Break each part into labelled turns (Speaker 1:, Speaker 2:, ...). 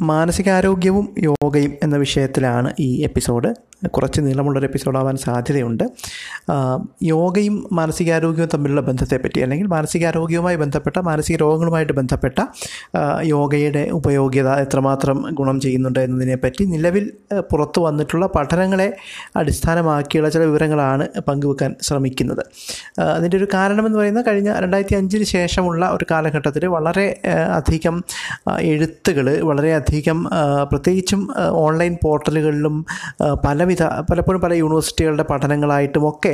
Speaker 1: മാനസികാരോഗ്യവും യോഗയും എന്ന വിഷയത്തിലാണ് ഈ എപ്പിസോഡ് കുറച്ച് നീളമുള്ളൊരു എപ്പിസോഡാവാൻ സാധ്യതയുണ്ട്. യോഗയും മാനസികാരോഗ്യവും തമ്മിലുള്ള ബന്ധത്തെപ്പറ്റി അല്ലെങ്കിൽ മാനസികാരോഗ്യവുമായി ബന്ധപ്പെട്ട മാനസിക രോഗങ്ങളുമായിട്ട് ബന്ധപ്പെട്ട യോഗയുടെ ഉപയോഗ്യത എത്രമാത്രം ഗുണം ചെയ്യുന്നുണ്ട് എന്നതിനെപ്പറ്റി നിലവിൽ പുറത്തു വന്നിട്ടുള്ള പഠനങ്ങളെ അടിസ്ഥാനമാക്കിയുള്ള ചില വിവരങ്ങളാണ് പങ്കുവെക്കാൻ ശ്രമിക്കുന്നത്. അതിന്റെ ഒരു കാരണമെന്ന് പറയുന്നത് കഴിഞ്ഞ രണ്ടായിരത്തി അഞ്ചിന് ശേഷമുള്ള ഒരു കാലഘട്ടത്തിൽ വളരെ അധികം എഴുത്തുകൾ വളരെയധികം പ്രത്യേകിച്ചും ഓൺലൈൻ പോർട്ടലുകളിലും ആ, പലവിധ പലപ്പോഴും പല യൂണിവേഴ്സിറ്റികളുടെ പഠനങ്ങളായിട്ടും ഒക്കെ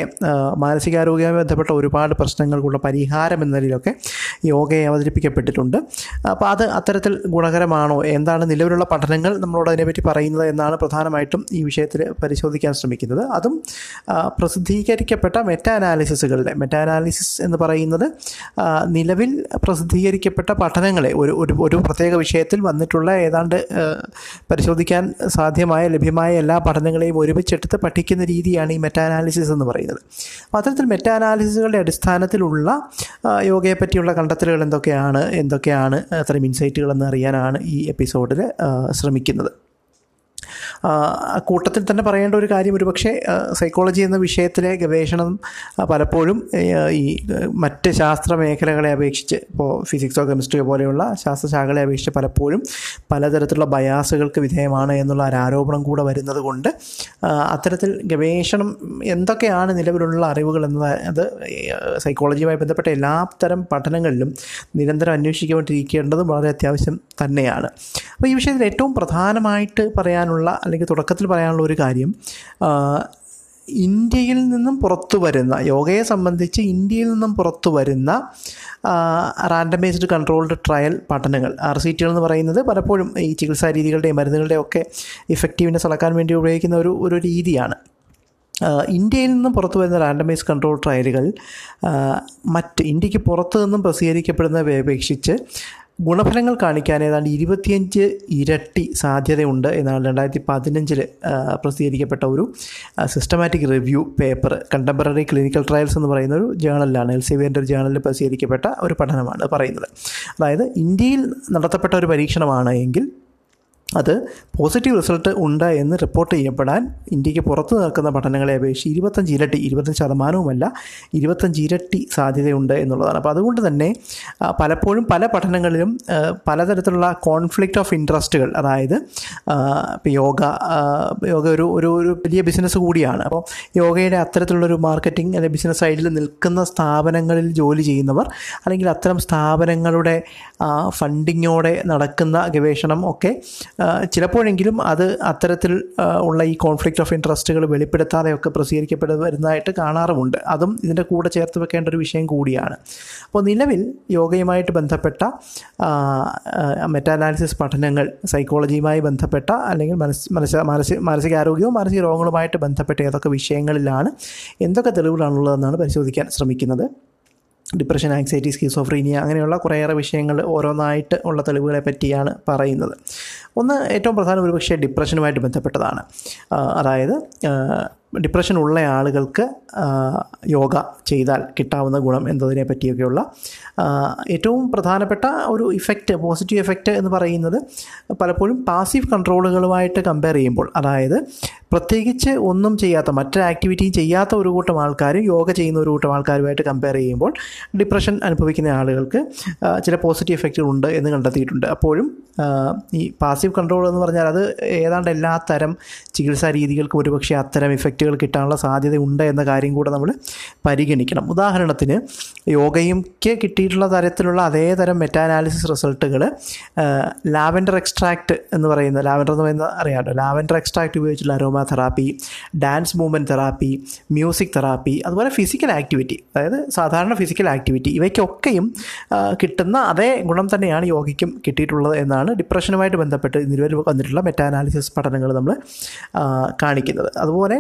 Speaker 1: മാനസികാരോഗ്യവുമായി ബന്ധപ്പെട്ട ഒരുപാട് പ്രശ്നങ്ങൾക്കുള്ള പരിഹാരം എന്ന നിലയിലൊക്കെ യോഗയെ അവതരിപ്പിക്കപ്പെട്ടിട്ടുണ്ട്. അപ്പോൾ അത് അത്തരത്തിൽ ഗുണകരമാണോ? എന്താണ് നിലവിലുള്ള പഠനങ്ങൾ നമ്മളോട് അതിനെപ്പറ്റി പറയുന്നത് എന്നാണ് പ്രധാനമായിട്ടും ഈ വിഷയത്തിൽ പരിശോധിക്കാൻ ശ്രമിക്കുന്നത്. അതും പ്രസിദ്ധീകരിക്കപ്പെട്ട മെറ്റ അനാലിസിസുകളുടെ മെറ്റ അനാലിസിസ് എന്ന് പറയുന്നത് നിലവിൽ പ്രസിദ്ധീകരിക്കപ്പെട്ട പഠനങ്ങളെ ഒരു ഒരു ഒരു പ്രത്യേക വിഷയത്തിൽ വന്നിട്ടുള്ള ഏതാണ്ട് പരിശോധിക്കാൻ സാധ്യമായ ലഭ്യമായ എല്ലാ പഠനങ്ങളെയും ഒരുമിച്ചെടുത്ത് പഠിക്കുന്ന രീതിയാണ് ഈ മെറ്റാ അനാലിസിസ് എന്ന് പറയുന്നത്. അപ്പോൾ അത്തരത്തിൽ മെറ്റാ അനാലിസിസുകളുടെ അടിസ്ഥാനത്തിലുള്ള യോഗയെ പറ്റിയുള്ള കണ്ടെത്തലുകൾ എന്തൊക്കെയാണ് എന്തൊക്കെയാണ് അത്തരം ഇൻസൈറ്റുകൾ എന്ന് അറിയാനാണ് ഈ എപ്പിസോഡിൽ ശ്രമിക്കുന്നത്. കൂട്ടത്തിൽ തന്നെ പറയേണ്ട ഒരു കാര്യം ഒരുപക്ഷെ സൈക്കോളജി എന്ന വിഷയത്തിലെ ഗവേഷണം പലപ്പോഴും ഈ മറ്റ് ശാസ്ത്ര മേഖലകളെ അപേക്ഷിച്ച് ഇപ്പോൾ ഫിസിക്സോ കെമിസ്ട്രിയോ പോലെയുള്ള ശാസ്ത്രശാഖകളെ അപേക്ഷിച്ച് പലപ്പോഴും പലതരത്തിലുള്ള ബയാസുകൾക്ക് വിധേയമാണ് എന്നുള്ള ഒരു ആരോപണം കൂടെ വരുന്നത് കൊണ്ട് അത്തരത്തിൽ ഗവേഷണം എന്തൊക്കെയാണ് നിലവിലുള്ള അറിവുകൾ എന്നത് അത് സൈക്കോളജിയുമായി ബന്ധപ്പെട്ട എല്ലാ തരം പഠനങ്ങളിലും നിരന്തരം അന്വേഷിക്കപ്പെട്ടിരിക്കേണ്ടതും വളരെ അത്യാവശ്യം തന്നെയാണ്. അപ്പോൾ ഈ വിഷയത്തിൽ ഏറ്റവും പ്രധാനമായിട്ട് പറയാനുള്ള അല്ലെങ്കിൽ തുടക്കത്തിൽ പറയാനുള്ള ഒരു കാര്യം ഇന്ത്യയിൽ നിന്നും പുറത്തു വരുന്ന യോഗയെ സംബന്ധിച്ച് ഇന്ത്യയിൽ നിന്നും പുറത്തു വരുന്ന റാൻഡമൈസ്ഡ് കൺട്രോൾഡ് ട്രയൽ പഠനങ്ങൾ ആർ സി ടികൾ എന്ന് പറയുന്നത് പലപ്പോഴും ഈ ചികിത്സാ രീതികളുടെയും മരുന്നുകളുടെയും ഒക്കെ ഇഫക്റ്റീവ്നെസ് അളക്കാൻ വേണ്ടി ഉപയോഗിക്കുന്ന ഒരു ഒരു രീതിയാണ്. ഇന്ത്യയിൽ നിന്നും പുറത്തു വരുന്ന റാൻഡമൈസ് കൺട്രോൾ ട്രയലുകൾ മറ്റ് ഇന്ത്യയ്ക്ക് പുറത്തു നിന്നും പ്രസിദ്ധീകരിക്കപ്പെടുന്നവയെ അപേക്ഷിച്ച് ഗുണഫലങ്ങൾ കാണിക്കാൻ ഏതാണ്ട് ഇരുപത്തിയഞ്ച് ഇരട്ടി സാധ്യതയുണ്ട് എന്നാണ് രണ്ടായിരത്തി പതിനഞ്ചിൽ പ്രസിദ്ധീകരിക്കപ്പെട്ട ഒരു systematic review paper contemporary clinical trials എന്ന് പറയുന്ന ഒരു ജേണലിലാണ് എൽ സി ഒരു ജേണലിൽ പ്രസിദ്ധീകരിക്കപ്പെട്ട ഒരു പഠനമാണ് പറയുന്നത്. അതായത് ഇന്ത്യയിൽ നടത്തപ്പെട്ട ഒരു പരീക്ഷണമാണ് എങ്കിൽ അത് പോസിറ്റീവ് റിസൾട്ട് ഉണ്ട് എന്ന് റിപ്പോർട്ട് ചെയ്യപ്പെടാൻ ഇന്ത്യയ്ക്ക് പുറത്ത് നിൽക്കുന്ന പഠനങ്ങളെ അപേക്ഷിച്ച് ഇരുപത്തഞ്ച് ഇരട്ടി ഇരുപത്തഞ്ച് ശതമാനവുമല്ല ഇരുപത്തഞ്ച് ഇരട്ടി സാധ്യതയുണ്ട് എന്നുള്ളതാണ്. അപ്പോൾ അതുകൊണ്ട് തന്നെ പലപ്പോഴും പല പഠനങ്ങളിലും പലതരത്തിലുള്ള കോൺഫ്ലിക്റ്റ് ഓഫ് ഇൻട്രസ്റ്റുകൾ അതായത് ഇപ്പോൾ യോഗ യോഗ ഒരു ഒരു ഒരു വലിയ ബിസിനസ് കൂടിയാണ്. അപ്പോൾ യോഗയുടെ അത്തരത്തിലുള്ളൊരു മാർക്കറ്റിംഗ് അല്ലെങ്കിൽ ബിസിനസ് സൈഡിൽ നിൽക്കുന്ന സ്ഥാപനങ്ങളിൽ ജോലി ചെയ്യുന്നവർ അല്ലെങ്കിൽ അത്തരം സ്ഥാപനങ്ങളുടെ ഫണ്ടിങ്ങോടെ നടക്കുന്ന ഗവേഷണം ഒക്കെ ചിലപ്പോഴെങ്കിലും അത് അത്തരത്തിൽ ഉള്ള ഈ കോൺഫ്ലിക്റ്റ് ഓഫ് ഇൻട്രസ്റ്റുകൾ വെളിപ്പെടുത്താതെയൊക്കെ പ്രസിദ്ധീകരിക്കപ്പെട്ട് വരുന്നതായിട്ട് കാണാറുമുണ്ട്. അതും ഇതിന്റെ കൂടെ ചേർത്ത് വെക്കേണ്ട ഒരു വിഷയം കൂടിയാണ്. അപ്പോൾ നിലവിൽ യോഗയുമായിട്ട് ബന്ധപ്പെട്ട മെറ്റാനാലിസിസ് പഠനങ്ങൾ സൈക്കോളജിയുമായി ബന്ധപ്പെട്ട അല്ലെങ്കിൽ മനസ് മനസ്സ മാനസിക മാനസികാരോഗ്യവും മാനസിക രോഗങ്ങളുമായിട്ട് ബന്ധപ്പെട്ട ഏതൊക്കെ വിഷയങ്ങളിലാണ് എന്തൊക്കെ തെളിവുകളാണുള്ളതെന്നാണ് പരിശോധിക്കാൻ ശ്രമിക്കുന്നത്. ഡിപ്രഷൻ ആങ്സൈറ്റി സ്കീസോഫ്രീനിയ അങ്ങനെയുള്ള കുറേയേറെ വിഷയങ്ങൾ ഓരോന്നായിട്ട് ഉള്ള തെളിവുകളെ പറ്റിയാണ് പറയുന്നത്. ഒന്ന് ഏറ്റവും പ്രധാനം ഒരുപക്ഷേ ഡിപ്രഷനുമായിട്ട് ബന്ധപ്പെട്ടതാണ്. അതായത് ഡിപ്രഷൻ ഉള്ള ആളുകൾക്ക് യോഗ ചെയ്താൽ കിട്ടാവുന്ന ഗുണം എന്നതിനെ പറ്റിയൊക്കെയുള്ള ഏറ്റവും പ്രധാനപ്പെട്ട ഒരു ഇഫക്റ്റ് പോസിറ്റീവ് എഫക്റ്റ് എന്ന് പറയുന്നത് പലപ്പോഴും പാസീവ് കൺട്രോളുകളുമായിട്ട് കമ്പയർ ചെയ്യുമ്പോൾ. അതായത് പ്രത്യേകിച്ച് ഒന്നും ചെയ്യാത്ത മറ്റൊരു ആക്ടിവിറ്റിയും ചെയ്യാത്ത ഒരു കൂട്ടം ആൾക്കാർ യോഗ ചെയ്യുന്ന ഒരു കൂട്ടം ആൾക്കാരുമായിട്ട് കമ്പയർ ചെയ്യുമ്പോൾ ഡിപ്രഷൻ അനുഭവിക്കുന്ന ആളുകൾക്ക് ചില പോസിറ്റീവ് എഫക്റ്റുകൾ ഉണ്ട് എന്ന് കണ്ടെത്തിയിട്ടുണ്ട്. അപ്പോഴും ഈ പാസീവ് കൺട്രോൾ എന്ന് പറഞ്ഞാൽ അത് ഏതാണ്ട് എല്ലാ തരം ചികിത്സാ രീതികൾക്കും ഒരുപക്ഷെ അത്തരം ഇഫക്റ്റുകൾ കിട്ടാനുള്ള സാധ്യത ഉണ്ട് എന്ന കാര്യം കൂടെ നമ്മൾ പരിഗണിക്കണം. ഉദാഹരണത്തിന് യോഗയ്ക്ക് കിട്ടിയിട്ടുള്ള തരത്തിലുള്ള അതേ തരം മെറ്റാനാലിസിസ് റിസൾട്ടുകൾ ലാവൻഡർ എക്സ്ട്രാക്റ്റ് എന്ന് പറയുന്ന ലാവൻഡർ എന്ന് പറയുന്ന അറിയാമല്ലോ. ലാവൻഡർ എക്സ്ട്രാക്റ്റ് ഉപയോഗിച്ചുള്ള aroma therapy dance movement therapy music therapy അതുപോലെ ഫിസിക്കൽ ആക്ടിവിറ്റി അതായത് സാധാരണ ഫിസിക്കൽ ആക്ടിവിറ്റി ഇവയ്ക്കൊക്കെയും കിട്ടുന്ന അതേ ഗുണം തന്നെയാണ് യോഗയ്ക്കും കിട്ടിയിട്ടുള്ളത് എന്നാണ് ഡിപ്രഷനുമായിട്ട് ബന്ധപ്പെട്ട് നിലവിൽ വന്നിട്ടുള്ള മെറ്റാനാലിസിസ് പഠനങ്ങൾ നമ്മൾ കാണിക്കുന്നത്. അതുപോലെ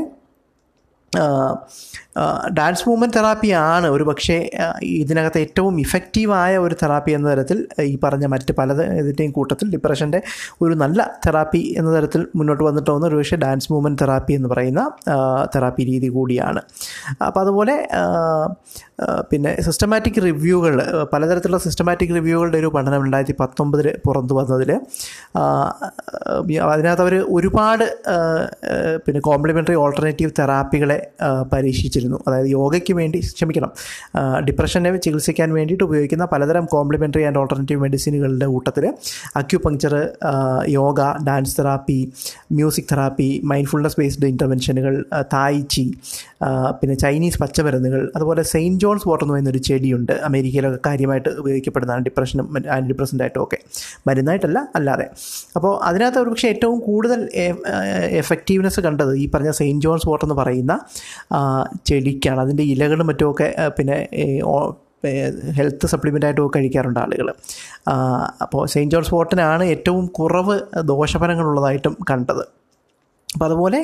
Speaker 1: ഡാൻസ് മൂവ്മെന്റ് തെറാപ്പിയാണ് ഒരു പക്ഷേ ഇതിനകത്ത് ഏറ്റവും ഇഫക്റ്റീവായ ഒരു തെറാപ്പി എന്ന തരത്തിൽ ഈ പറഞ്ഞ മറ്റ് പല ഇതിന്റെയും കൂട്ടത്തിൽ ഡിപ്രഷന്റെ ഒരു നല്ല തെറാപ്പി എന്ന തരത്തിൽ മുന്നോട്ട് വന്നിട്ട് വന്ന ഒരു പക്ഷേ ഡാൻസ് മൂവ്മെന്റ് തെറാപ്പി എന്ന് പറയുന്ന തെറാപ്പി രീതി കൂടിയാണ്. അപ്പോൾ അതുപോലെ പിന്നെ സിസ്റ്റമാറ്റിക് റിവ്യൂകൾ പലതരത്തിലുള്ള സിസ്റ്റമാറ്റിക് റിവ്യൂകളുടെ ഒരു പഠനം രണ്ടായിരത്തി പത്തൊമ്പതിൽ പുറത്തു വന്നതിൽ അതിനകത്ത് അവർ ഒരുപാട് പിന്നെ കോംപ്ലിമെന്ററി ഓൾട്ടർനേറ്റീവ് തെറാപ്പികളെ പരീക്ഷിച്ചിരുന്നു. അതായത് യോഗയ്ക്ക് വേണ്ടി ക്ഷമിക്കണം. ഡിപ്രഷനെ ചികിത്സിക്കാൻ വേണ്ടിയിട്ട് ഉപയോഗിക്കുന്ന പലതരം കോംപ്ലിമെന്ററി ആൻഡ് ഓൾട്ടർനേറ്റീവ് മെഡിസിനുകളുടെ കൂട്ടത്തിൽ acupuncture yoga dance therapy music therapy mindfulness based ഇന്റർവെൻഷനുകൾ tai chi പിന്നെ ചൈനീസ് പച്ചമരുന്നുകൾ അതുപോലെ സെയിന്റ് ജോൺസ് വാട്ടർ എന്ന് പറയുന്നൊരു ചെടിയുണ്ട്. അമേരിക്കയിലൊക്കെ കാര്യമായിട്ട് ഉപയോഗിക്കപ്പെടുന്നതാണ് ഡിപ്രഷനും ആന്റി ഡിപ്രസന്റായിട്ടും ഒക്കെ. മരുന്നായിട്ടല്ല അല്ലാതെ. അപ്പോൾ അതിനകത്ത് ഒരു പക്ഷേ ഏറ്റവും കൂടുതൽ എഫക്റ്റീവ്നെസ് കണ്ടത് ഈ പറഞ്ഞ സെയിന്റ് ജോൺസ് വാട്ടർ എന്ന് പറയുന്ന ചെടിക്കാണ്. അതിന്റെ ഇലകളും മറ്റുമൊക്കെ പിന്നെ ഹെൽത്ത് സപ്ലിമെന്റായിട്ടൊക്കെ കഴിക്കാറുണ്ട് ആളുകൾ. അപ്പോൾ സെയിന്റ് ജോൺസ് ഫോർട്ടിനാണ് ഏറ്റവും കുറവ് ദോഷഫലങ്ങളുള്ളതായിട്ടും കണ്ടത്. അപ്പോൾ അതുപോലെ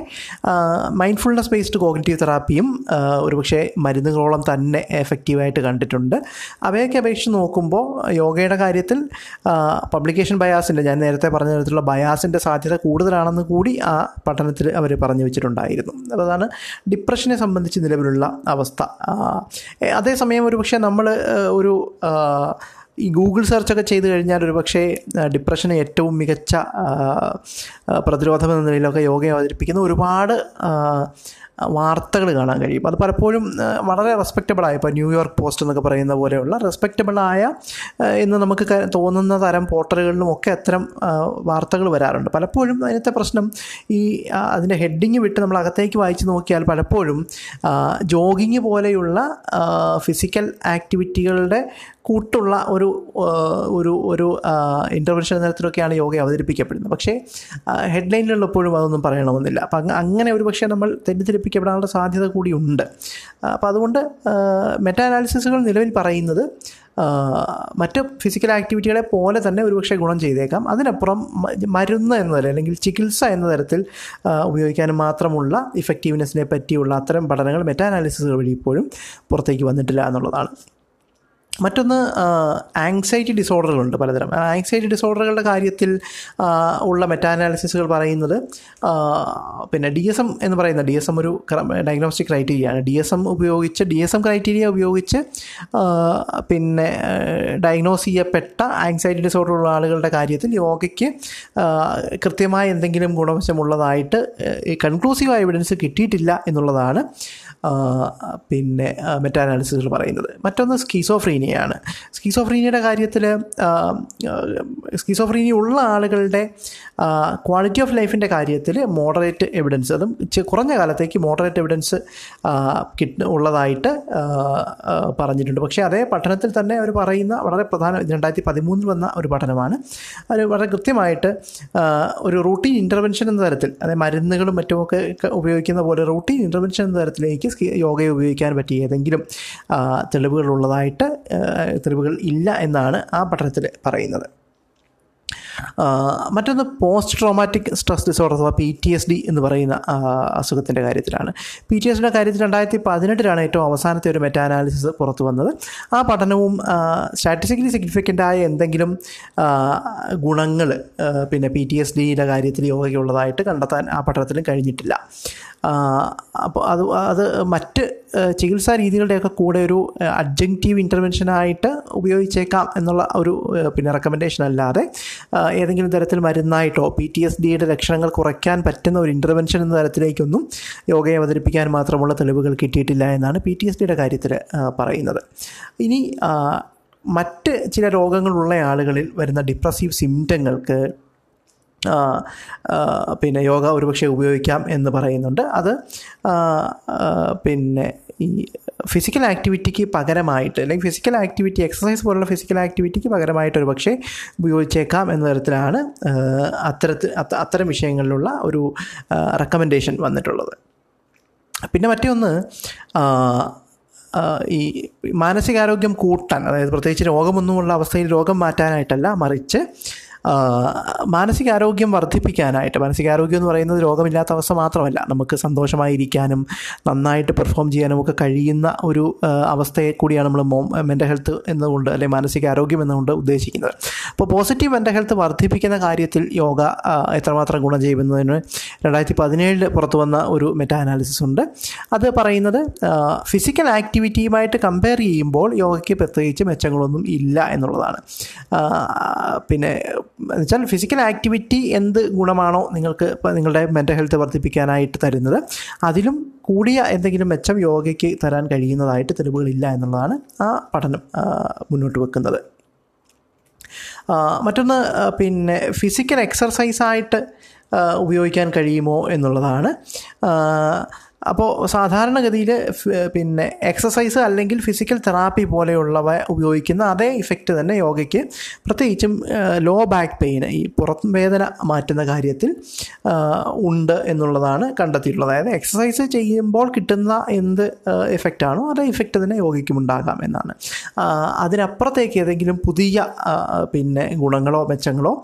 Speaker 1: മൈൻഡ്ഫുൾനെസ് ബേസ്ഡ് കോഗ്നറ്റീവ് തെറാപ്പിയും ഒരുപക്ഷെ മരുന്നുകളോളം തന്നെ എഫക്റ്റീവായിട്ട് കണ്ടിട്ടുണ്ട്. അവയൊക്കെ അപേക്ഷിച്ച് നോക്കുമ്പോൾ യോഗയുടെ കാര്യത്തിൽ പബ്ലിക്കേഷൻ ബയാസിന്റെ ഞാൻ നേരത്തെ പറഞ്ഞ തരത്തിലുള്ള ബയാസിന്റെ സാധ്യത കൂടുതലാണെന്ന് കൂടി ആ പഠനത്തിൽ അവർ പറഞ്ഞു വെച്ചിട്ടുണ്ടായിരുന്നു. അപ്പോൾ അതാണ് ഡിപ്രഷനെ സംബന്ധിച്ച് നിലവിലുള്ള അവസ്ഥ. അതേസമയം ഒരുപക്ഷെ നമ്മൾ ഒരു ഈ ഗൂഗിൾ സെർച്ചൊക്കെ ചെയ്ത് കഴിഞ്ഞാൽ ഒരു പക്ഷേ ഡിപ്രഷന് ഏറ്റവും മികച്ച പ്രതിരോധം എന്ന നിലയിലൊക്കെ യോഗയെ അവതരിപ്പിക്കുന്ന ഒരുപാട് വാർത്തകൾ കാണാൻ കഴിയും. അത് പലപ്പോഴും വളരെ റെസ്പെക്റ്റബിളായ ഇപ്പോൾ ന്യൂയോർക്ക് പോസ്റ്റ് എന്നൊക്കെ പറയുന്ന പോലെയുള്ള റെസ്പെക്റ്റബിളായ എന്ന് നമുക്ക് തോന്നുന്ന തരം പോർട്ടലുകളിലും ഒക്കെ അത്തരം വാർത്തകൾ വരാറുണ്ട്. പലപ്പോഴും അതിനത്തെ പ്രശ്നം ഈ അതിന്റെ ഹെഡിങ് വിട്ട് നമ്മൾ അകത്തേക്ക് വായിച്ച് നോക്കിയാൽ പലപ്പോഴും ജോഗിങ് പോലെയുള്ള ഫിസിക്കൽ ആക്ടിവിറ്റികളുടെ കൂട്ടുള്ള ഒരു ഒരു ഒരു ഇന്റർവെൻഷൻ തരത്തിലൊക്കെയാണ് യോഗ അവതരിപ്പിക്കപ്പെടുന്നത്. പക്ഷേ ഹെഡ്ലൈനിലുള്ള എപ്പോഴും അതൊന്നും പറയണമെന്നില്ല. അപ്പം അങ്ങനെ ഒരു പക്ഷേ നമ്മൾ തെറ്റിദ്ധരിപ്പിക്കപ്പെടാനുള്ള സാധ്യത കൂടിയുണ്ട്. അപ്പോൾ അതുകൊണ്ട് മെറ്റാ അനാലിസിസുകൾ നിലവിൽ പറയുന്നത് മറ്റ് ഫിസിക്കൽ ആക്ടിവിറ്റികളെ പോലെ തന്നെ ഒരുപക്ഷെ ഗുണം ചെയ്തേക്കാം. അതിനപ്പുറം മരുന്ന് എന്ന തരം അല്ലെങ്കിൽ ചികിത്സ എന്ന തരത്തിൽ ഉപയോഗിക്കാൻ മാത്രമുള്ള ഇഫക്റ്റീവ്നെസ്സിനെ പറ്റിയുള്ള അത്തരം പഠനങ്ങൾ മെറ്റാ അനാലിസിസുകൾ വഴി ഇപ്പോഴും പുറത്തേക്ക് വന്നിട്ടില്ല എന്നുള്ളതാണ്. മറ്റൊന്ന് ആങ്സൈറ്റി ഡിസോർഡറുകളുണ്ട് പലതരം. ആങ്സൈറ്റി ഡിസോർഡറുകളുടെ കാര്യത്തിൽ ഉള്ള മെറ്റാനാലിസിസുകൾ പറയുന്നത് പിന്നെ ഡി എസ് എം എന്ന് പറയുന്ന ഡി എസ് എം ഒരു ഡയഗ്നോസ്റ്റിക് ക്രൈറ്റീരിയയാണ് ഡി എസ് എം ഉപയോഗിച്ച് ഡി എസ് എം ക്രൈറ്റീരിയ ഉപയോഗിച്ച് പിന്നെ ഡയഗ്നോസ് ചെയ്യപ്പെട്ട ആങ്സൈറ്റി ഡിസോർഡർ ഉള്ള ആളുകളുടെ കാര്യത്തിൽ യോഗയ്ക്ക് കൃത്യമായ എന്തെങ്കിലും ഗുണവശമുള്ളതായിട്ട് കൺക്ലൂസീവ് എവിഡൻസ് കിട്ടിയിട്ടില്ല എന്നുള്ളതാണ് പിന്നെ മെറ്റാനാലിസിസുകൾ പറയുന്നത്. മറ്റൊന്ന് സ്കീസോഫ്രീനിയാണ്. സ്കീസോഫ്രീനിയുടെ കാര്യത്തിൽ സ്കീസോഫ്രീനിയ ഉള്ള ആളുകളുടെ ക്വാളിറ്റി ഓഫ് ലൈഫിന്റെ കാര്യത്തിൽ മോഡറേറ്റ് എവിഡൻസ് അതും കുറഞ്ഞ കാലത്തേക്ക് മോഡറേറ്റ് എവിഡൻസ് കിട്ട ഉള്ളതായിട്ട് പറഞ്ഞിട്ടുണ്ട്. പക്ഷേ അതേ പഠനത്തിൽ തന്നെ അവർ പറയുന്ന വളരെ പ്രധാന രണ്ടായിരത്തി പതിമൂന്നിൽ വന്ന ഒരു പഠനമാണ്. അത് വളരെ കൃത്യമായിട്ട് ഒരു റൂട്ടീൻ ഇന്റർവെൻഷൻ എന്ന തരത്തിൽ അതായത് മരുന്നുകളും മറ്റുമൊക്കെ ഉപയോഗിക്കുന്ന പോലെ റൂട്ടീൻ ഇന്റർവെൻഷൻ എന്ന തരത്തിലേക്ക് യോഗയെ ഉപയോഗിക്കാൻ പറ്റിയ ഏതെങ്കിലും തെളിവുകളുള്ളതായിട്ട് തെളിവുകൾ ഇല്ല എന്നാണ് ആ പഠനത്തിൽ പറയുന്നത്. മറ്റൊന്ന് പോസ്റ്റ് ട്രോമാറ്റിക് സ്ട്രെസ് ഡിസോർഡർ അഥവാ പി ടി എസ് ഡി എന്ന് പറയുന്ന അസുഖത്തിന്റെ കാര്യത്തിലാണ്. പി ടി എസ് ഡിയുടെ കാര്യത്തിൽ രണ്ടായിരത്തി പതിനെട്ടിലാണ് ഏറ്റവും അവസാനത്തെ ഒരു മെറ്റാ അനാലിസിസ് പുറത്തു വന്നത്. ആ പഠനവും സ്റ്റാറ്റിസ്റ്റിക്കലി സിഗ്നിഫിക്കന്റ് ആയ എന്തെങ്കിലും ഗുണങ്ങൾ പിന്നെ പി ടി എസ് ഡിയുടെ കാര്യത്തിൽ യോഗയുള്ളതായിട്ട് കണ്ടെത്താൻ ആ പഠനത്തിലും കഴിഞ്ഞിട്ടില്ല. അപ്പോൾ അത് അത് മറ്റ് ചികിത്സാ രീതികളുടെയൊക്കെ കൂടെ ഒരു അഡ്ജങ്റ്റീവ് ഇന്റർവെൻഷനായിട്ട് ഉപയോഗിച്ചേക്കാം എന്നുള്ള ഒരു പിന്നെ റെക്കമെൻഡേഷൻ അല്ലാതെ ഏതെങ്കിലും തരത്തിൽ മരുന്നായിട്ടോ പി ടി എസ് ഡിയുടെ ലക്ഷണങ്ങൾ കുറയ്ക്കാൻ പറ്റുന്ന ഒരു ഇന്റർവെൻഷൻ എന്ന തരത്തിലേക്കൊന്നും യോഗയെ അവതരിപ്പിക്കാൻ മാത്രമുള്ള തെളിവുകൾ കിട്ടിയിട്ടില്ല എന്നാണ് പി ടി എസ് ഡിയുടെ കാര്യത്തിൽ പറയുന്നത്. ഇനി മറ്റ് ചില രോഗങ്ങളുള്ള ആളുകളിൽ വരുന്ന ഡിപ്രസീവ് സിംറ്റങ്ങൾക്ക് പിന്നെ യോഗ ഒരുപക്ഷെ ഉപയോഗിക്കാം എന്ന് പറയുന്നുണ്ട്. അത് പിന്നെ ഈ ഫിസിക്കൽ ആക്ടിവിറ്റിക്ക് പകരമായിട്ട് അല്ലെങ്കിൽ ഫിസിക്കൽ ആക്ടിവിറ്റി എക്സസൈസ് പോലുള്ള ഫിസിക്കൽ ആക്ടിവിറ്റിക്ക് പകരമായിട്ട് ഒരു പക്ഷേ ഉപയോഗിച്ചേക്കാം എന്ന തരത്തിലാണ് അത്തരത്തിൽ അത്തരം വിഷയങ്ങളിലുള്ള ഒരു റെക്കമെൻഡേഷൻ വന്നിട്ടുള്ളത്. പിന്നെ മറ്റൊന്ന് ഈ മാനസികാരോഗ്യം കൂട്ടാൻ അതായത് പ്രത്യേകിച്ച് രോഗമൊന്നുമുള്ള അവസ്ഥയിൽ രോഗം മാറ്റാനായിട്ടല്ല മറിച്ച് മാനസികാരോഗ്യം വർദ്ധിപ്പിക്കാനായിട്ട് മാനസികാരോഗ്യം എന്ന് പറയുന്നത് രോഗമില്ലാത്ത അവസ്ഥ മാത്രമല്ല നമുക്ക് സന്തോഷമായിരിക്കാനും നന്നായിട്ട് പെർഫോം ചെയ്യാനും ഒക്കെ കഴിയുന്ന ഒരു അവസ്ഥയെ കൂടിയാണ് നമ്മൾ മെന്റൽ ഹെൽത്ത് എന്നുകൊണ്ട് അല്ലെങ്കിൽ മാനസികാരോഗ്യം എന്നുകൊണ്ട് ഉദ്ദേശിക്കുന്നത്. അപ്പോൾ പോസിറ്റീവ് മെന്റൽ ഹെൽത്ത് വർദ്ധിപ്പിക്കുന്ന കാര്യത്തിൽ യോഗ എത്രമാത്രം ഗുണം ചെയ്യുന്നതിന് രണ്ടായിരത്തി പതിനേഴിൽ പുറത്തു വന്ന ഒരു മെറ്റാ അനാലിസിസ് ഉണ്ട്. അത് പറയുന്നത് ഫിസിക്കൽ ആക്ടിവിറ്റിയുമായിട്ട് കമ്പയർ ചെയ്യുമ്പോൾ യോഗയ്ക്ക് പ്രത്യേകിച്ച് മെച്ചങ്ങളൊന്നും ഇല്ല എന്നുള്ളതാണ്. പിന്നെ എന്നുവെച്ചാൽ ഫിസിക്കൽ ആക്ടിവിറ്റി എന്ത് ഗുണമാണോ നിങ്ങൾക്ക് നിങ്ങളുടെ മെന്റൽ ഹെൽത്ത് വർദ്ധിപ്പിക്കാനായിട്ട് തരുന്നത് അതിലും കൂടിയ എന്തെങ്കിലും മെച്ചം യോഗയ്ക്ക് തരാൻ കഴിയുന്നതായിട്ട് തെളിവുകളില്ല എന്നുള്ളതാണ് ആ പഠനം മുന്നോട്ട് വെക്കുന്നത്. മറ്റൊന്ന് പിന്നെ ഫിസിക്കൽ എക്സർസൈസായിട്ട് ഉപയോഗിക്കാൻ കഴിയുമോ എന്നുള്ളതാണ്. അപ്പോൾ സാധാരണഗതിയിൽ പിന്നെ എക്സസൈസ് അല്ലെങ്കിൽ ഫിസിക്കൽ തെറാപ്പി പോലെയുള്ളവ ഉപയോഗിക്കുന്ന അതേ ഇഫക്റ്റ് തന്നെ യോഗയ്ക്ക്. പ്രത്യേകിച്ചും ലോ ബാക്ക് പെയിൻ ഈ പുറം വേദന മാറ്റുന്ന കാര്യത്തിൽ ഉണ്ട് എന്നുള്ളതാണ് കണ്ടെത്തിയിട്ടുള്ളത്. അതായത് എക്സസൈസ് ചെയ്യുമ്പോൾ കിട്ടുന്ന എന്ത് ഇഫക്റ്റാണോ അതേ ഇഫക്റ്റ് തന്നെ യോഗയ്ക്കും ഉണ്ടാകാം എന്നാണ്. അതിനപ്പുറത്തേക്ക് ഏതെങ്കിലും പുതിയ പിന്നെ ഗുണങ്ങളോ മെച്ചങ്ങളോ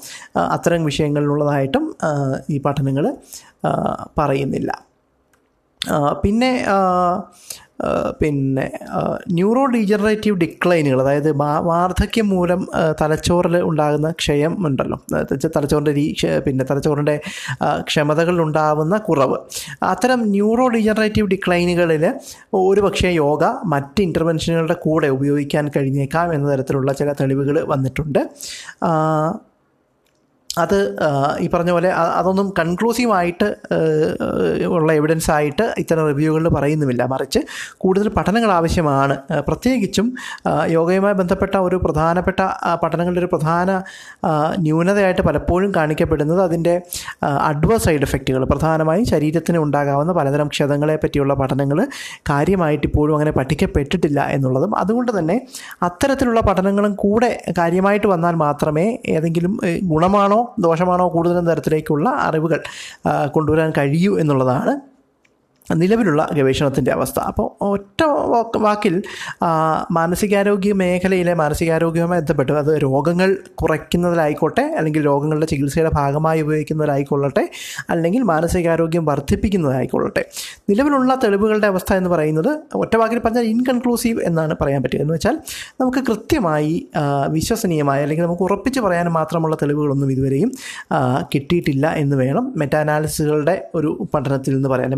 Speaker 1: അത്തരം വിഷയങ്ങളിലുള്ളതായിട്ടും ഈ പഠനങ്ങൾ പറയുന്നില്ല. പിന്നെ പിന്നെ ന്യൂറോ ഡീജനറേറ്റീവ് ഡിക്ലൈനുകൾ അതായത് വാർദ്ധക്യം മൂലം തലച്ചോറിൽ ഉണ്ടാകുന്ന ക്ഷയം ഉണ്ടല്ലോ. തലച്ചോറിന്റെ രീ പിന്നെ തലച്ചോറിന്റെ ക്ഷമതകളിലുണ്ടാവുന്ന കുറവ്. അത്തരം ന്യൂറോ ഡീജനറേറ്റീവ് ഡിക്ലൈനുകളിൽ ഒരു പക്ഷേ യോഗ മറ്റ് ഇന്റർവെൻഷനുകളുടെ കൂടെ ഉപയോഗിക്കാൻ കഴിഞ്ഞേക്കാം എന്ന തരത്തിലുള്ള ചില തെളിവുകൾ വന്നിട്ടുണ്ട്. അത് ഈ പറഞ്ഞ പോലെ അതൊന്നും കൺക്ലൂസീവായിട്ട് ഉള്ള എവിഡൻസ് ആയിട്ട് ഇത്തരം റിവ്യൂകളിൽ പറയുന്നുമില്ല. മറിച്ച് കൂടുതൽ പഠനങ്ങൾ ആവശ്യമാണ്. പ്രത്യേകിച്ചും യോഗയുമായി ബന്ധപ്പെട്ട ഒരു പ്രധാനപ്പെട്ട പഠനങ്ങളുടെ ഒരു പ്രധാന ന്യൂനതയായിട്ട് പലപ്പോഴും കാണിക്കപ്പെടുന്നത് അതിന്റെ അഡ്വേഴ്സ് സൈഡ് എഫക്റ്റുകൾ പ്രധാനമായും ശരീരത്തിന് ഉണ്ടാകാവുന്ന പലതരം ക്ഷതങ്ങളെ പറ്റിയുള്ള പഠനങ്ങൾ കാര്യമായിട്ട് ഇപ്പോഴും അങ്ങനെ പഠിക്കപ്പെട്ടിട്ടില്ല എന്നുള്ളതും. അതുകൊണ്ട് തന്നെ അത്തരത്തിലുള്ള പഠനങ്ങളും കൂടെ കാര്യമായിട്ട് വന്നാൽ മാത്രമേ ഏതെങ്കിലും ഏ, ഗുണമാണോ ദോഷമാണോ കൂടുതലും തരത്തിലേക്കുള്ള അറിവുകൾ കൊണ്ടുവരാൻ കഴിയൂ എന്നുള്ളതാണ് നിലവിലുള്ള ഗവേഷണത്തിന്റെ അവസ്ഥ. അപ്പോൾ ഒറ്റ വാക്കിൽ മാനസികാരോഗ്യ മേഖലയിലെ മാനസികാരോഗ്യവുമായി ബന്ധപ്പെട്ട് അത് രോഗങ്ങൾ കുറയ്ക്കുന്നതിലായിക്കോട്ടെ അല്ലെങ്കിൽ രോഗങ്ങളുടെ ചികിത്സയുടെ ഭാഗമായി ഉപയോഗിക്കുന്നതിലായിക്കൊള്ളട്ടെ അല്ലെങ്കിൽ മാനസികാരോഗ്യം വർദ്ധിപ്പിക്കുന്നതായിക്കൊള്ളട്ടെ നിലവിലുള്ള തെളിവുകളുടെ അവസ്ഥ എന്ന് പറയുന്നത് ഒറ്റ വാക്കിൽ പറഞ്ഞാൽ ഇൻകൺക്ലൂസീവ് എന്നാണ് പറയാൻ പറ്റുക. എന്ന് വെച്ചാൽ നമുക്ക് കൃത്യമായി വിശ്വസനീയമായ അല്ലെങ്കിൽ നമുക്ക് ഉറപ്പിച്ച് പറയാൻ മാത്രമുള്ള തെളിവുകളൊന്നും ഇതുവരെയും കിട്ടിയിട്ടില്ല എന്ന് വേണം. മെറ്റാനാലിസുകളുടെ ഒരു പഠനത്തിൽ നിന്ന് പറയാൻ.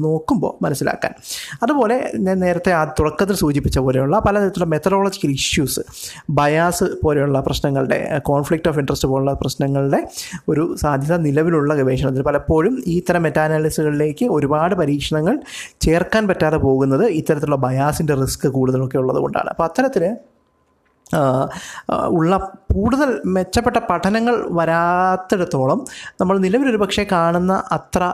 Speaker 1: നോക്കുമ്പോൾ മനസ്സിലാക്കാൻ. അതുപോലെ ഞാൻ നേരത്തെ ആ തുടക്കത്തിൽ സൂചിപ്പിച്ച പോലെയുള്ള പലതരത്തിലുള്ള മെത്തഡോളജിക്കൽ ഇഷ്യൂസ് ബയാസ് പോലെയുള്ള പ്രശ്നങ്ങളുടെ കോൺഫ്ലിക്റ്റ് ഓഫ് ഇൻട്രസ്റ്റ് പോലുള്ള പ്രശ്നങ്ങളുടെ ഒരു സാധ്യത നിലവിലുള്ള ഗവേഷണത്തിൽ പലപ്പോഴും ഈ ഇത്തരം മെറ്റാനാലിസുകളിലേക്ക് ഒരുപാട് പരീക്ഷണങ്ങൾ ചേർക്കാൻ പറ്റാതെ പോകുന്നത് ഇത്തരത്തിലുള്ള ബയാസിന്റെ റിസ്ക് കൂടുതലൊക്കെ ഉള്ളതുകൊണ്ടാണ്. അപ്പോൾ അത്തരത്തിൽ ഉള്ള കൂടുതൽ മെച്ചപ്പെട്ട പഠനങ്ങൾ വരാത്തിടത്തോളം നമ്മൾ നിലവിലൊരു പക്ഷേ കാണുന്ന അത്ര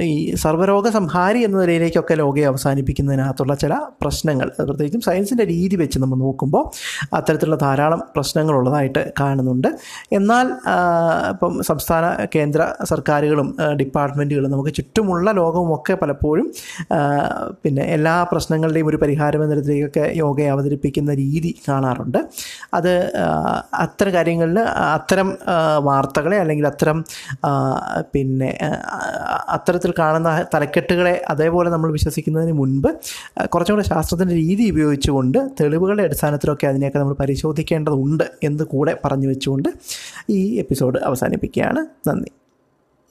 Speaker 1: ഈ സർവരോഗ സംഹാരി എന്ന നിലയിലേക്കൊക്കെ ലോകയെ അവസാനിപ്പിക്കുന്നതിനകത്തുള്ള ചില പ്രശ്നങ്ങൾ. പ്രത്യേകിച്ചും സയൻസിന്റെ രീതി വെച്ച് നമ്മൾ നോക്കുമ്പോൾ അത്തരത്തിലുള്ള ധാരാളം പ്രശ്നങ്ങളുള്ളതായിട്ട് കാണുന്നുണ്ട്. എന്നാൽ ഇപ്പം സംസ്ഥാന കേന്ദ്ര സർക്കാരുകളും ഡിപ്പാർട്ട്മെന്റുകളും നമുക്ക് ചുറ്റുമുള്ള ലോകവുമൊക്കെ പലപ്പോഴും പിന്നെ എല്ലാ പ്രശ്നങ്ങളുടെയും ഒരു പരിഹാരം എന്ന തരത്തിലേക്കൊക്കെ യോഗയെ അവതരിപ്പിക്കുന്ന രീതി കാണാറുണ്ട്. അത് അത്തരം കാര്യങ്ങളിൽ അത്തരം വാർത്തകളെ അല്ലെങ്കിൽ അത്തരം പിന്നെ അത്തരത്തിൽ കാണുന്ന തലക്കെട്ടുകളെ അതേപോലെ നമ്മൾ വിശ്വസിക്കുന്നതിന് മുൻപ് കുറച്ചുകൂടെ കുറച്ചും കൂടെ ശാസ്ത്രത്തിന്റെ രീതി ഉപയോഗിച്ചുകൊണ്ട് തെളിവുകളുടെ അടിസ്ഥാനത്തിലൊക്കെ അതിനെയൊക്കെ നമ്മൾ പരിശോധിക്കേണ്ടതുണ്ട് എന്ന് കൂടെ പറഞ്ഞു വെച്ചുകൊണ്ട് ഈ എപ്പിസോഡ് അവസാനിപ്പിക്കുകയാണ്. നന്ദി.